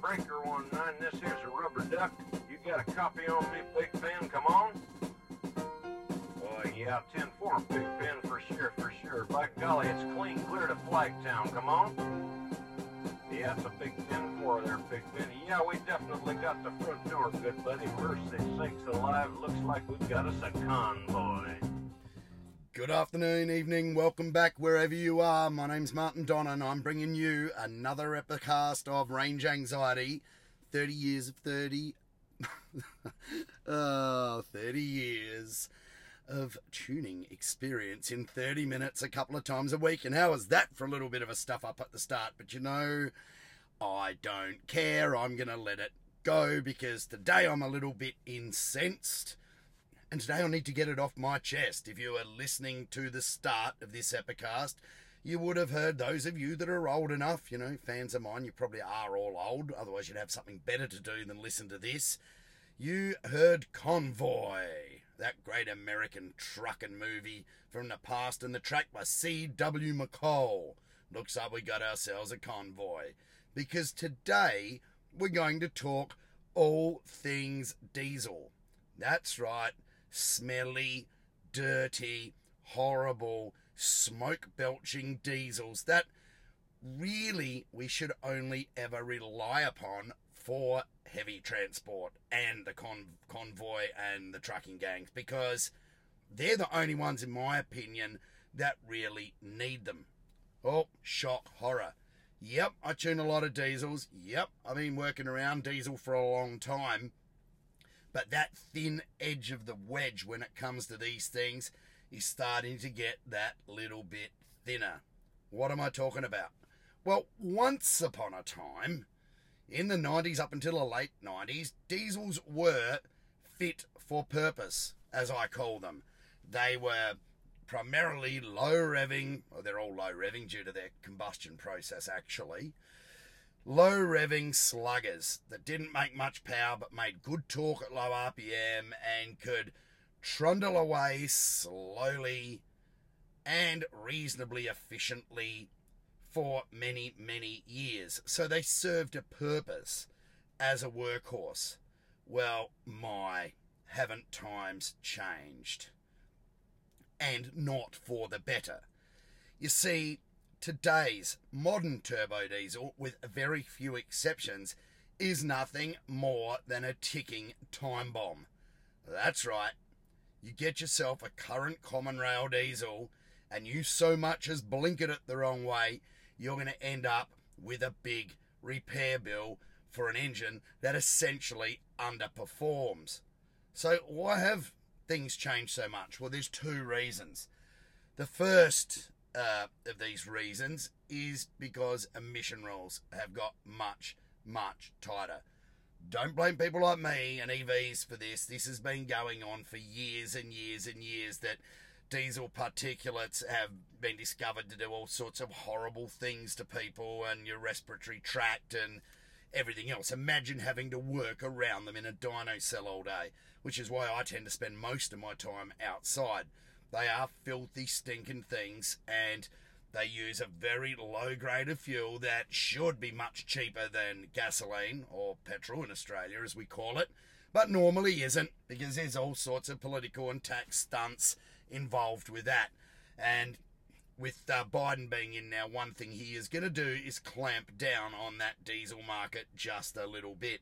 Breaker 19. This here's a rubber duck. You got a copy on me, Big Ben? Come on. Oh, yeah, 10 4, Big Ben, for sure, for sure. By golly, it's clean clear to Flagtown. Come on. Yeah, it's a big 10 4 there, Big Ben. Yeah, we definitely got the front door, good buddy. Mercy sakes alive. Looks like we've got us a convoy. Good afternoon, evening, welcome back wherever you are. My name's Martin Don and I'm bringing you another epicast of Range Anxiety. 30 years of 30. oh, 30 years of tuning experience in 30 minutes a couple of times a week. And how is that for a little bit of a stuff up at the start? But you know, I don't care. I'm going to let it go because today I'm a little bit incensed. And today I need to get it off my chest. If you were listening to the start of this epicast, you would have heard those of you that are old enough, you know, fans of mine, you probably are all old, otherwise you'd have something better to do than listen to this. You heard Convoy, that great American trucking movie from the past, and the track by C.W. McCall. Looks like we got ourselves a convoy. Because today we're going to talk all things diesel. That's right smelly, dirty, horrible, smoke belching diesels that really we should only ever rely upon for heavy transport and the con- convoy and the trucking gangs because they're the only ones, in my opinion, that really need them. Oh, shock, horror. Yep, I tune a lot of diesels. Yep, I've been working around diesel for a long time. But that thin edge of the wedge when it comes to these things is starting to get that little bit thinner. What am I talking about? Well, once upon a time, in the 90s up until the late 90s, diesels were fit for purpose, as I call them. They were primarily low revving, well, they're all low revving due to their combustion process actually low revving sluggers that didn't make much power but made good torque at low RPM and could trundle away slowly and reasonably efficiently for many, many years. So they served a purpose as a workhorse. Well, my, haven't times changed? And not for the better. You see, today's modern turbo diesel, with very few exceptions, is nothing more than a ticking time bomb. That's right. You get yourself a current common rail diesel and you so much as blink at it the wrong way, you're going to end up with a big repair bill for an engine that essentially underperforms. So, why have things changed so much? Well, there's two reasons. The first uh, of these reasons is because emission rules have got much, much tighter. Don't blame people like me and EVs for this. This has been going on for years and years and years that diesel particulates have been discovered to do all sorts of horrible things to people and your respiratory tract and everything else. Imagine having to work around them in a dyno cell all day, which is why I tend to spend most of my time outside. They are filthy, stinking things, and they use a very low grade of fuel that should be much cheaper than gasoline or petrol in Australia, as we call it, but normally isn't because there's all sorts of political and tax stunts involved with that. And with uh, Biden being in now, one thing he is going to do is clamp down on that diesel market just a little bit.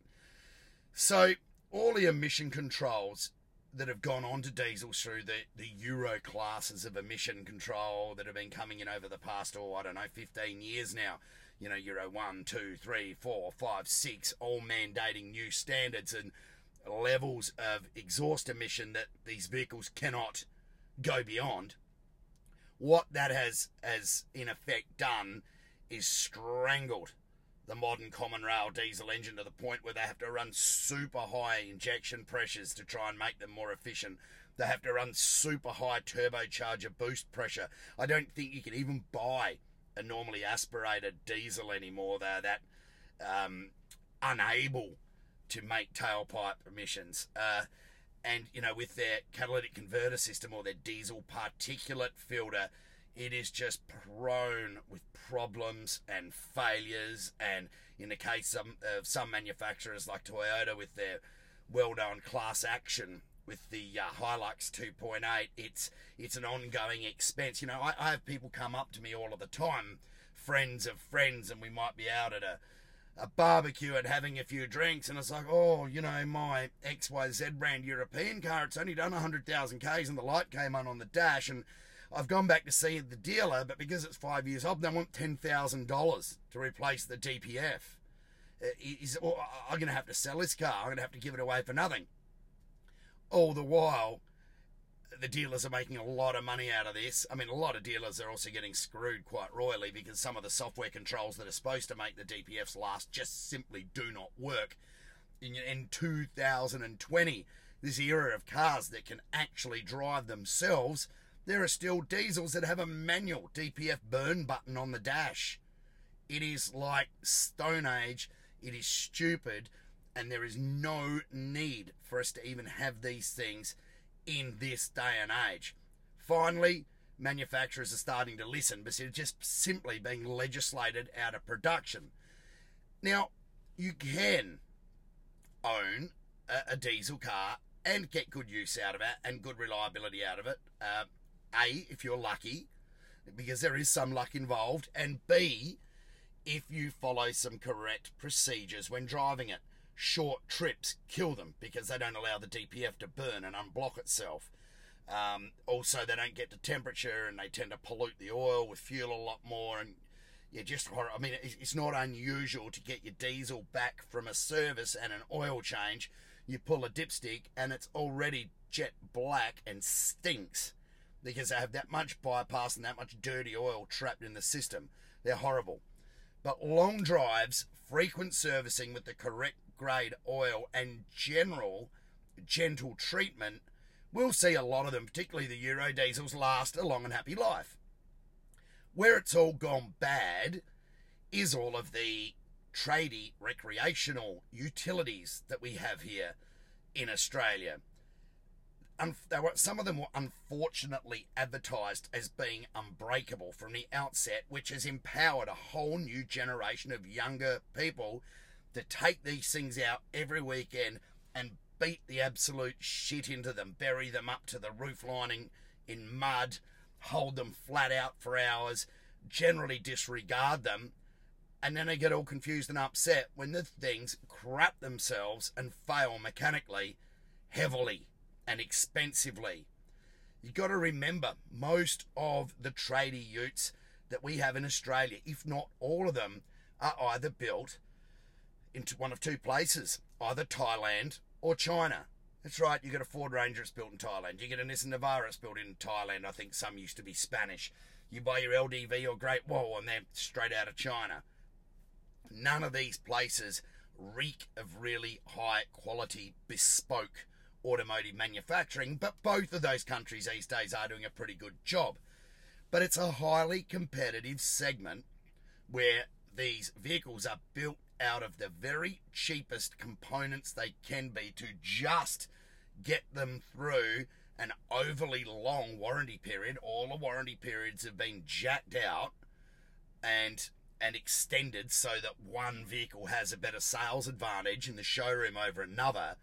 So, all the emission controls that have gone on to diesels through the, the Euro classes of emission control that have been coming in over the past, oh, I don't know, 15 years now. You know, Euro 1, 2, 3, 4, 5, 6, all mandating new standards and levels of exhaust emission that these vehicles cannot go beyond. What that has, has in effect done is strangled the modern common rail diesel engine to the point where they have to run super high injection pressures to try and make them more efficient. They have to run super high turbocharger boost pressure. I don't think you can even buy a normally aspirated diesel anymore. They're that um, unable to make tailpipe emissions. Uh, and, you know, with their catalytic converter system or their diesel particulate filter, it is just prone with problems and failures. And in the case of, of some manufacturers like Toyota with their well-known class action with the uh, Hilux 2.8, it's it's an ongoing expense. You know, I, I have people come up to me all of the time, friends of friends, and we might be out at a a barbecue and having a few drinks, and it's like, oh, you know, my XYZ brand European car, it's only done 100,000 Ks and the light came on on the dash, and I've gone back to see the dealer, but because it's five years old, they want $10,000 to replace the DPF. Uh, is, well, I'm going to have to sell this car, I'm going to have to give it away for nothing. All the while, the dealers are making a lot of money out of this. I mean, a lot of dealers are also getting screwed quite royally because some of the software controls that are supposed to make the DPFs last just simply do not work. In, in 2020, this era of cars that can actually drive themselves, there are still diesels that have a manual DPF burn button on the dash. It is like Stone Age. It is stupid, and there is no need for us to even have these things in this day and age. Finally, manufacturers are starting to listen, but it's just simply being legislated out of production. Now, you can own a, a diesel car and get good use out of it and good reliability out of it. Uh, a, if you're lucky, because there is some luck involved, and B, if you follow some correct procedures when driving it short trips kill them because they don't allow the DPF to burn and unblock itself. Um, also, they don't get to temperature and they tend to pollute the oil with fuel a lot more. And yeah, just I mean, it's not unusual to get your diesel back from a service and an oil change. You pull a dipstick and it's already jet black and stinks because they have that much bypass and that much dirty oil trapped in the system. They're horrible. But long drives, frequent servicing with the correct grade oil and general gentle treatment, we'll see a lot of them, particularly the Euro diesels, last a long and happy life. Where it's all gone bad is all of the tradie recreational utilities that we have here in Australia. Some of them were unfortunately advertised as being unbreakable from the outset, which has empowered a whole new generation of younger people to take these things out every weekend and beat the absolute shit into them, bury them up to the roof lining in mud, hold them flat out for hours, generally disregard them, and then they get all confused and upset when the things crap themselves and fail mechanically, heavily and expensively. You got to remember, most of the tradie utes that we have in Australia, if not all of them, are either built into one of two places, either Thailand or China. That's right, you get a Ford Ranger, it's built in Thailand. You get a Nissan Navara, it's built in Thailand. I think some used to be Spanish. You buy your LDV or Great Wall, and they're straight out of China. None of these places reek of really high quality, bespoke automotive manufacturing, but both of those countries these days are doing a pretty good job. But it's a highly competitive segment where these vehicles are built out of the very cheapest components they can be to just get them through an overly long warranty period. All the warranty periods have been jacked out and and extended so that one vehicle has a better sales advantage in the showroom over another.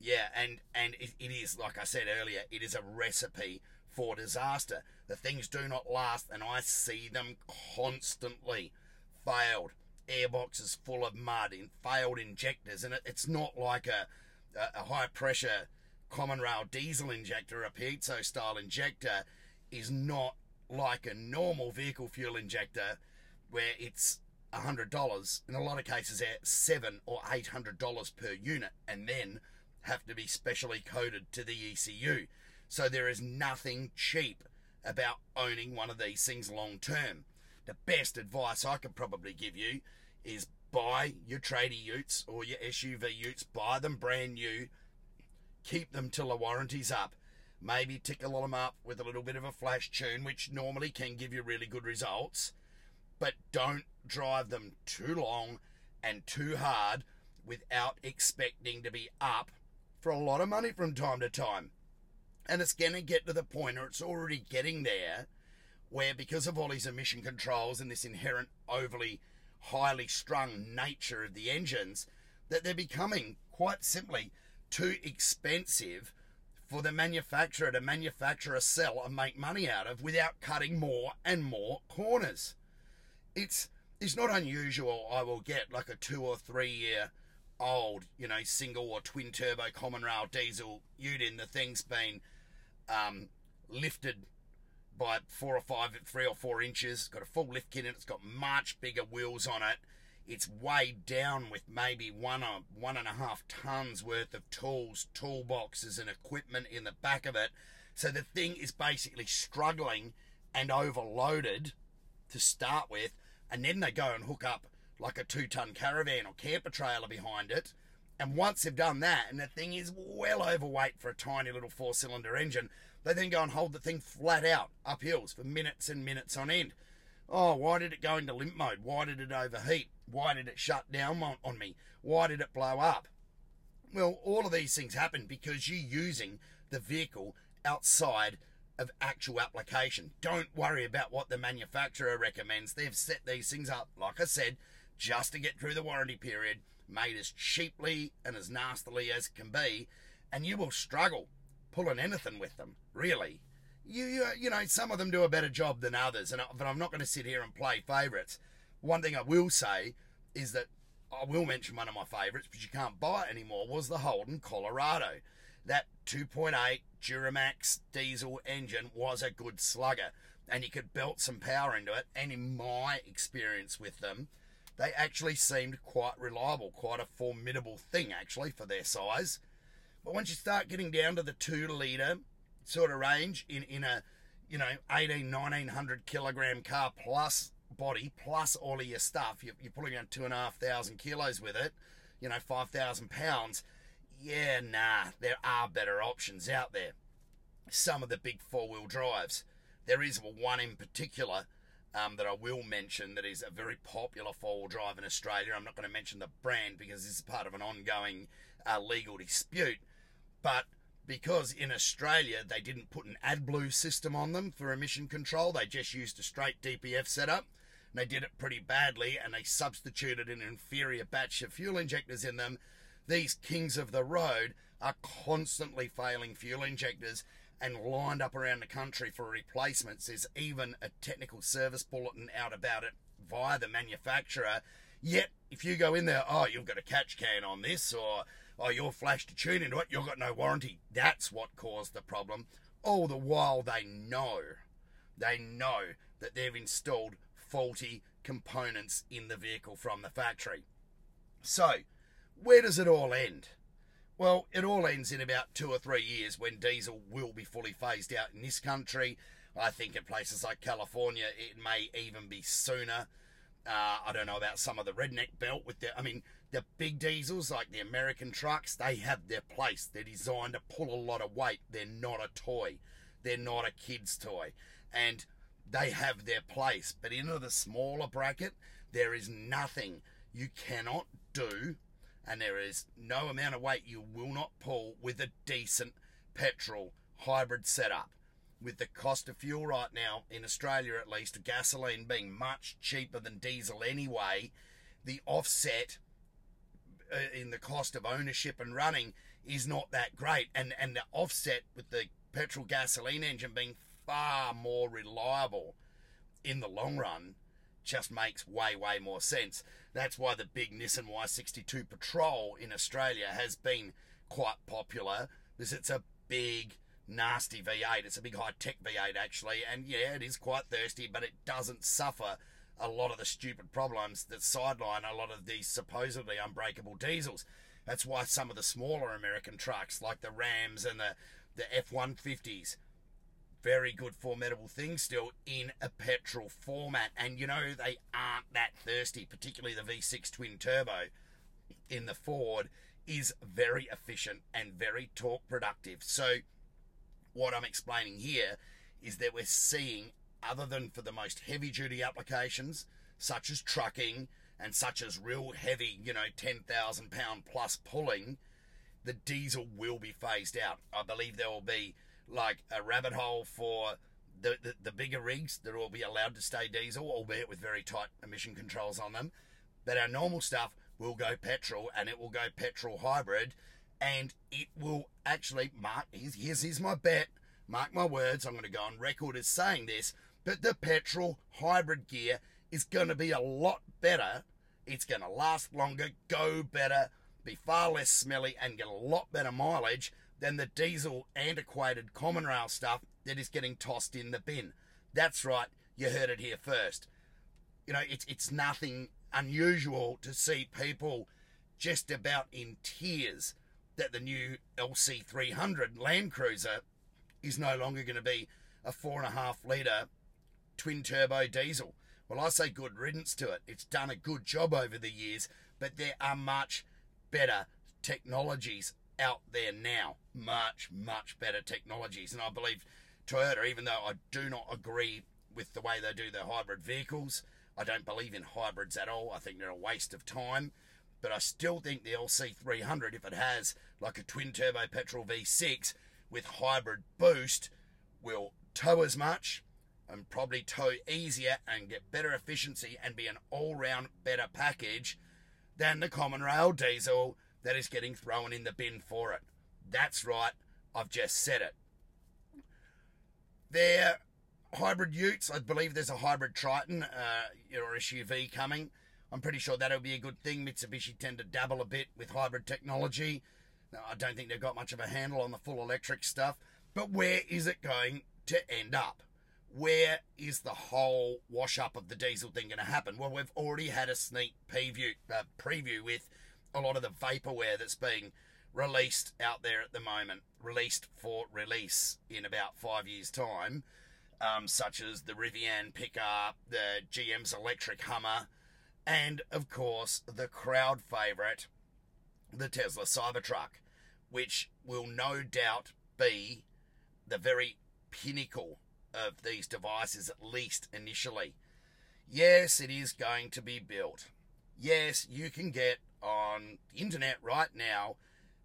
Yeah, and and it, it is like I said earlier, it is a recipe for disaster. The things do not last, and I see them constantly failed airboxes full of mud and failed injectors, and it, it's not like a, a, a high pressure common rail diesel injector, a piezo style injector, is not like a normal vehicle fuel injector where it's $100. In a lot of cases, they're seven or $800 per unit and then have to be specially coded to the ECU. So there is nothing cheap about owning one of these things long term. The best advice I could probably give you is buy your tradie utes or your SUV utes, buy them brand new, keep them till the warranty's up. Maybe tickle them up with a little bit of a flash tune, which normally can give you really good results. But don't drive them too long and too hard without expecting to be up for a lot of money from time to time. And it's going to get to the point, or it's already getting there, where because of all these emission controls and this inherent overly highly strung nature of the engines, that they're becoming quite simply too expensive for the manufacturer to manufacture a cell and make money out of without cutting more and more corners. It's it's not unusual I will get like a two or three year old, you know, single or twin turbo common rail diesel ute in the thing's been um, lifted by four or five, three or four inches. Got a full lift kit in it. It's got much bigger wheels on it. It's weighed down with maybe one or one and a half tons worth of tools, toolboxes, and equipment in the back of it. So the thing is basically struggling and overloaded to start with, and then they go and hook up like a two ton caravan or camper trailer behind it. And once they've done that, and the thing is well overweight for a tiny little four cylinder engine, they then go and hold the thing flat out up hills for minutes and minutes on end. Oh, why did it go into limp mode? Why did it overheat? Why did it shut down on, on me? Why did it blow up? Well, all of these things happen because you're using the vehicle outside of actual application. Don't worry about what the manufacturer recommends. They've set these things up, like I said, just to get through the warranty period, made as cheaply and as nastily as it can be, and you will struggle pulling anything with them, really. You, you, you know, some of them do a better job than others, and but I'm not going to sit here and play favourites. One thing I will say is that I will mention one of my favourites, but you can't buy it anymore, was the Holden Colorado. That 2.8 Duramax diesel engine was a good slugger, and you could belt some power into it. And in my experience with them, they actually seemed quite reliable, quite a formidable thing, actually, for their size. But once you start getting down to the two litre sort of range in, in a, you know, 18, 1900 kilogram car plus body, plus all of your stuff, you're, you're pulling around two and a half thousand kilos with it, you know, 5,000 pounds. Yeah, nah, there are better options out there. Some of the big four wheel drives. There is one in particular um, that I will mention that is a very popular four wheel drive in Australia. I'm not going to mention the brand because this is part of an ongoing uh, legal dispute. But because in Australia they didn't put an AdBlue system on them for emission control, they just used a straight DPF setup. And they did it pretty badly, and they substituted an inferior batch of fuel injectors in them. These kings of the road are constantly failing fuel injectors and lined up around the country for replacements. There's even a technical service bulletin out about it via the manufacturer. Yet, if you go in there, oh, you've got a catch can on this, or oh, you're flashed to tune into it, you've got no warranty. That's what caused the problem. All the while they know, they know that they've installed faulty components in the vehicle from the factory. So, where does it all end? Well, it all ends in about two or three years when diesel will be fully phased out in this country. I think in places like California, it may even be sooner. Uh, I don't know about some of the redneck belt with the. I mean, the big diesels like the American trucks, they have their place. They're designed to pull a lot of weight. They're not a toy. They're not a kid's toy. And they have their place. But into the smaller bracket, there is nothing you cannot do, and there is no amount of weight you will not pull with a decent petrol hybrid setup. With the cost of fuel right now, in Australia at least, gasoline being much cheaper than diesel anyway, the offset uh, in the cost of ownership and running is not that great. And, and the offset with the petrol gasoline engine being far more reliable in the long run just makes way, way more sense. That's why the big Nissan Y62 Patrol in Australia has been quite popular because it's a big, nasty V8. It's a big high tech V8 actually, and yeah, it is quite thirsty, but it doesn't suffer a lot of the stupid problems that sideline a lot of these supposedly unbreakable diesels. That's why some of the smaller American trucks, like the Rams and the, the F 150s, very good formidable thing still in a petrol format. And you know, they aren't that thirsty, particularly the V6 twin turbo in the Ford is very efficient and very torque productive. So, what I'm explaining here is that we're seeing other than for the most heavy duty applications, such as trucking and such as real heavy, you know, 10,000 pound plus pulling, the diesel will be phased out. I believe there will be like a rabbit hole for the, the, the bigger rigs that will be allowed to stay diesel, albeit with very tight emission controls on them. But our normal stuff will go petrol and it will go petrol hybrid and it will actually mark here's, here's, my bet mark my words i'm going to go on record as saying this but the petrol hybrid gear is going to be a lot better it's going to last longer go better be far less smelly and get a lot better mileage than the diesel antiquated common rail stuff that is getting tossed in the bin that's right you heard it here first you know it's it's nothing unusual to see people just about in tears that the new LC300 Land Cruiser is no longer going to be a four and a half litre twin turbo diesel. Well, I say good riddance to it. It's done a good job over the years, but there are much better technologies out there now. Much, much better technologies. And I believe Toyota, even though I do not agree with the way they do their hybrid vehicles, I don't believe in hybrids at all. I think they're a waste of time. But I still think the LC300, if it has like a twin turbo petrol V6 with hybrid boost, will tow as much and probably tow easier and get better efficiency and be an all round better package than the common rail diesel that is getting thrown in the bin for it. That's right, I've just said it. There hybrid utes. I believe there's a hybrid Triton uh, or SUV coming. I'm pretty sure that'll be a good thing. Mitsubishi tend to dabble a bit with hybrid technology. Now, I don't think they've got much of a handle on the full electric stuff. But where is it going to end up? Where is the whole wash up of the diesel thing going to happen? Well, we've already had a sneak preview, uh, preview with a lot of the vaporware that's being released out there at the moment, released for release in about five years' time um, such as the Rivian pickup, the GM's electric Hummer, and of course the crowd favourite, the Tesla Cybertruck, which will no doubt be the very pinnacle of these devices, at least initially. Yes, it is going to be built. Yes, you can get on the internet right now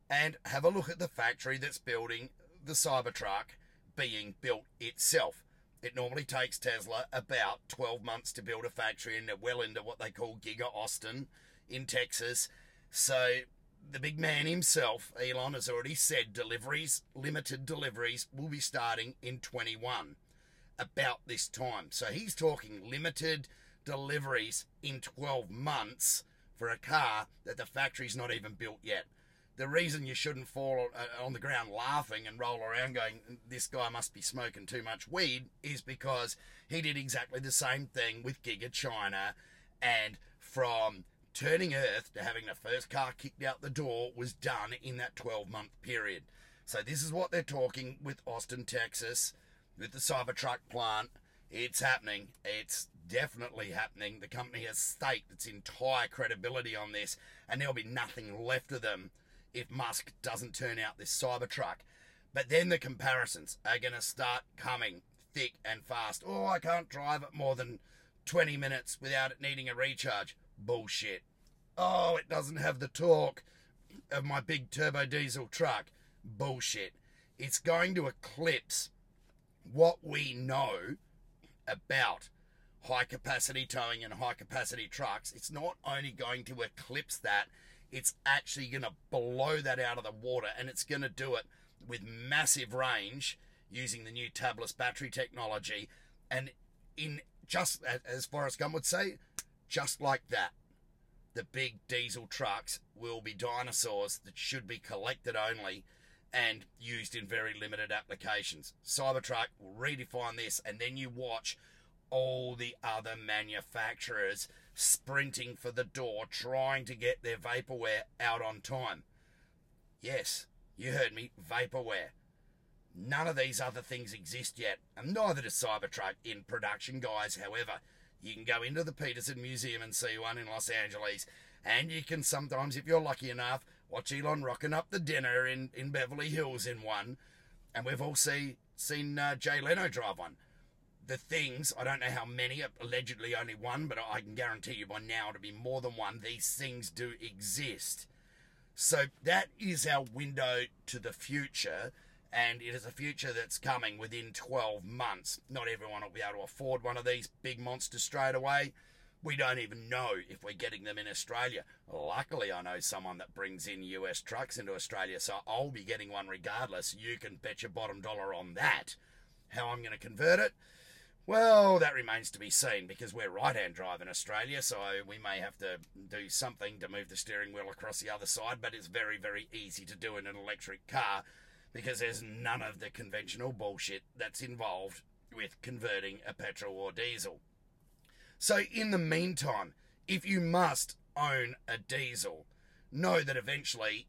and have a look at the factory that's building the Cybertruck being built itself. It normally takes Tesla about 12 months to build a factory and well into what they call Giga Austin in Texas. So the big man himself, Elon, has already said deliveries, limited deliveries, will be starting in 21 about this time. So he's talking limited deliveries in 12 months for a car that the factory's not even built yet the reason you shouldn't fall uh, on the ground laughing and roll around going, this guy must be smoking too much weed, is because he did exactly the same thing with Giga China. And from turning Earth to having the first car kicked out the door was done in that 12 month period. So, this is what they're talking with Austin, Texas, with the Cybertruck plant. It's happening. It's definitely happening. The company has staked its entire credibility on this, and there'll be nothing left of them if Musk doesn't turn out this Cybertruck. But then the comparisons are going to start coming thick and fast. Oh, I can't drive it more than 20 minutes without it needing a recharge. Bullshit. Oh, it doesn't have the torque of my big turbo diesel truck. Bullshit. It's going to eclipse what we know about high capacity towing and high capacity trucks. It's not only going to eclipse that, it's actually going to blow that out of the water and it's going to do it with massive range using the new tabless battery technology and in just as Forrest Gump would say just like that the big diesel trucks will be dinosaurs that should be collected only and used in very limited applications. Cybertruck will redefine this, and then you watch all the other manufacturers sprinting for the door, trying to get their vaporware out on time. Yes, you heard me, vaporware. None of these other things exist yet, and neither does Cybertruck in production, guys. However, you can go into the Petersen Museum and see one in Los Angeles, and you can sometimes, if you're lucky enough, watch Elon rocking up the dinner in, in Beverly Hills in one, and we've all see, seen uh, Jay Leno drive one the things, I don't know how many, allegedly only one, but I can guarantee you by now to be more than one, these things do exist. So that is our window to the future. and it is a future that's coming within 12 months. Not everyone will be able to afford one of these big monsters straight away. We don't even know if we're getting them in Australia. Luckily, I know someone that brings in US trucks into Australia, so I'll be getting one regardless. You can bet your bottom dollar on that. How I'm going to convert it? Well, that remains to be seen because we're right hand drive in Australia, so we may have to do something to move the steering wheel across the other side, but it's very, very easy to do in an electric car because there's none of the conventional bullshit that's involved with converting a petrol or diesel. So, in the meantime, if you must own a diesel, know that eventually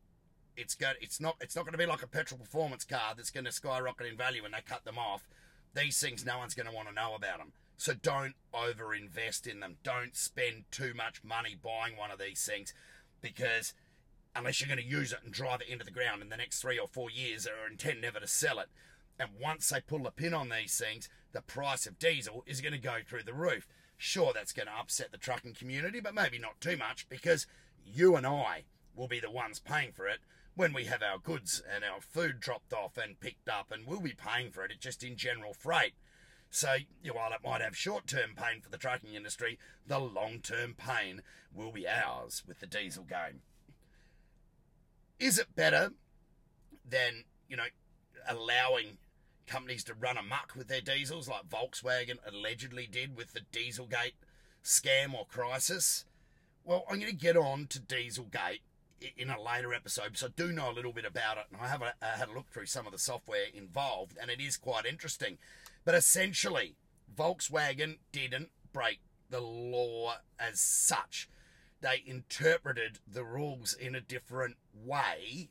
it's going it's not it's not going to be like a petrol performance car that's going to skyrocket in value when they cut them off these things, no one's going to want to know about them. So don't over invest in them. Don't spend too much money buying one of these things because unless you're going to use it and drive it into the ground in the next three or four years or intend never to sell it. And once they pull the pin on these things, the price of diesel is going to go through the roof. Sure, that's going to upset the trucking community, but maybe not too much because you and I will be the ones paying for it when we have our goods and our food dropped off and picked up, and we'll be paying for it it's just in general freight. So, while it might have short term pain for the trucking industry, the long term pain will be ours with the diesel game. Is it better than, you know, allowing companies to run amok with their diesels like Volkswagen allegedly did with the Dieselgate scam or crisis? Well, I'm going to get on to Dieselgate in a later episode because I do know a little bit about it and I have a, had a look through some of the software involved and it is quite interesting. But essentially, Volkswagen didn't break the law as such. They interpreted the rules in a different way,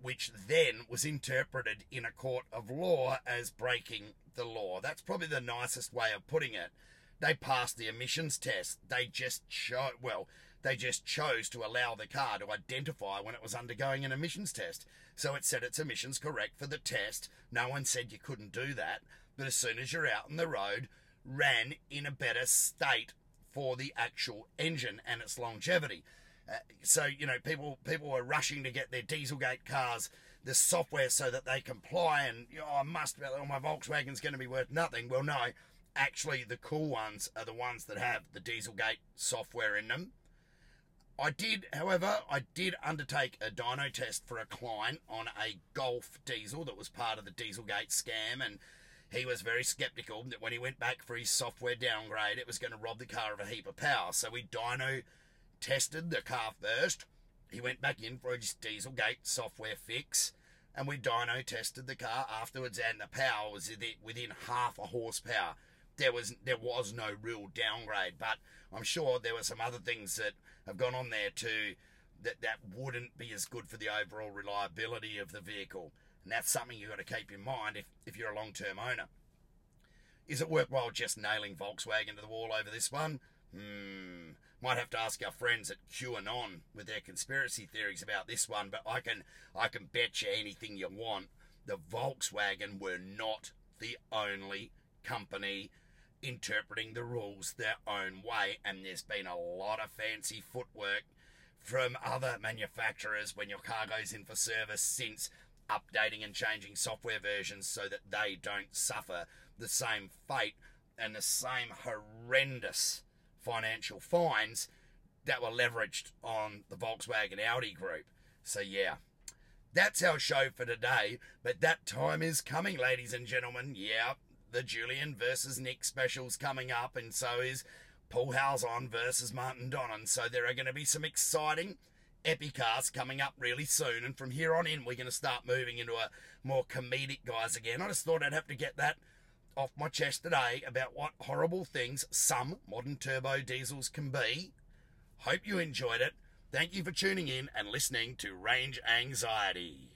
which then was interpreted in a court of law as breaking the law. That's probably the nicest way of putting it. They passed the emissions test. They just show well, they just chose to allow the car to identify when it was undergoing an emissions test. So it said its emissions correct for the test. No one said you couldn't do that. But as soon as you're out on the road, ran in a better state for the actual engine and its longevity. Uh, so you know, people people are rushing to get their Dieselgate cars the software so that they comply, and you know, I must. Oh, my Volkswagen's going to be worth nothing. Well, no, actually, the cool ones are the ones that have the Dieselgate software in them. I did, however, I did undertake a dyno test for a client on a Golf diesel that was part of the Dieselgate scam, and he was very skeptical that when he went back for his software downgrade, it was going to rob the car of a heap of power. So we dyno tested the car first. He went back in for his Dieselgate software fix, and we dyno tested the car afterwards, and the power was within half a horsepower. There was there was no real downgrade, but I'm sure there were some other things that have gone on there too that that wouldn't be as good for the overall reliability of the vehicle. And that's something you've got to keep in mind if, if you're a long term owner. Is it worthwhile just nailing Volkswagen to the wall over this one? Hmm. Might have to ask our friends at QAnon with their conspiracy theories about this one, but I can I can bet you anything you want. The Volkswagen were not the only company interpreting the rules their own way, and there's been a lot of fancy footwork from other manufacturers when your car goes in for service since updating and changing software versions so that they don't suffer the same fate and the same horrendous financial fines that were leveraged on the Volkswagen Audi group. So, yeah, that's our show for today. But that time is coming, ladies and gentlemen. Yeah, the Julian versus Nick specials coming up, and so is Paul Halzon versus Martin Donnan. So there are going to be some exciting epicasts coming up really soon, and from here on in, we're going to start moving into a more comedic guise again. I just thought I'd have to get that off my chest today about what horrible things some modern turbo diesels can be. Hope you enjoyed it. Thank you for tuning in and listening to Range Anxiety.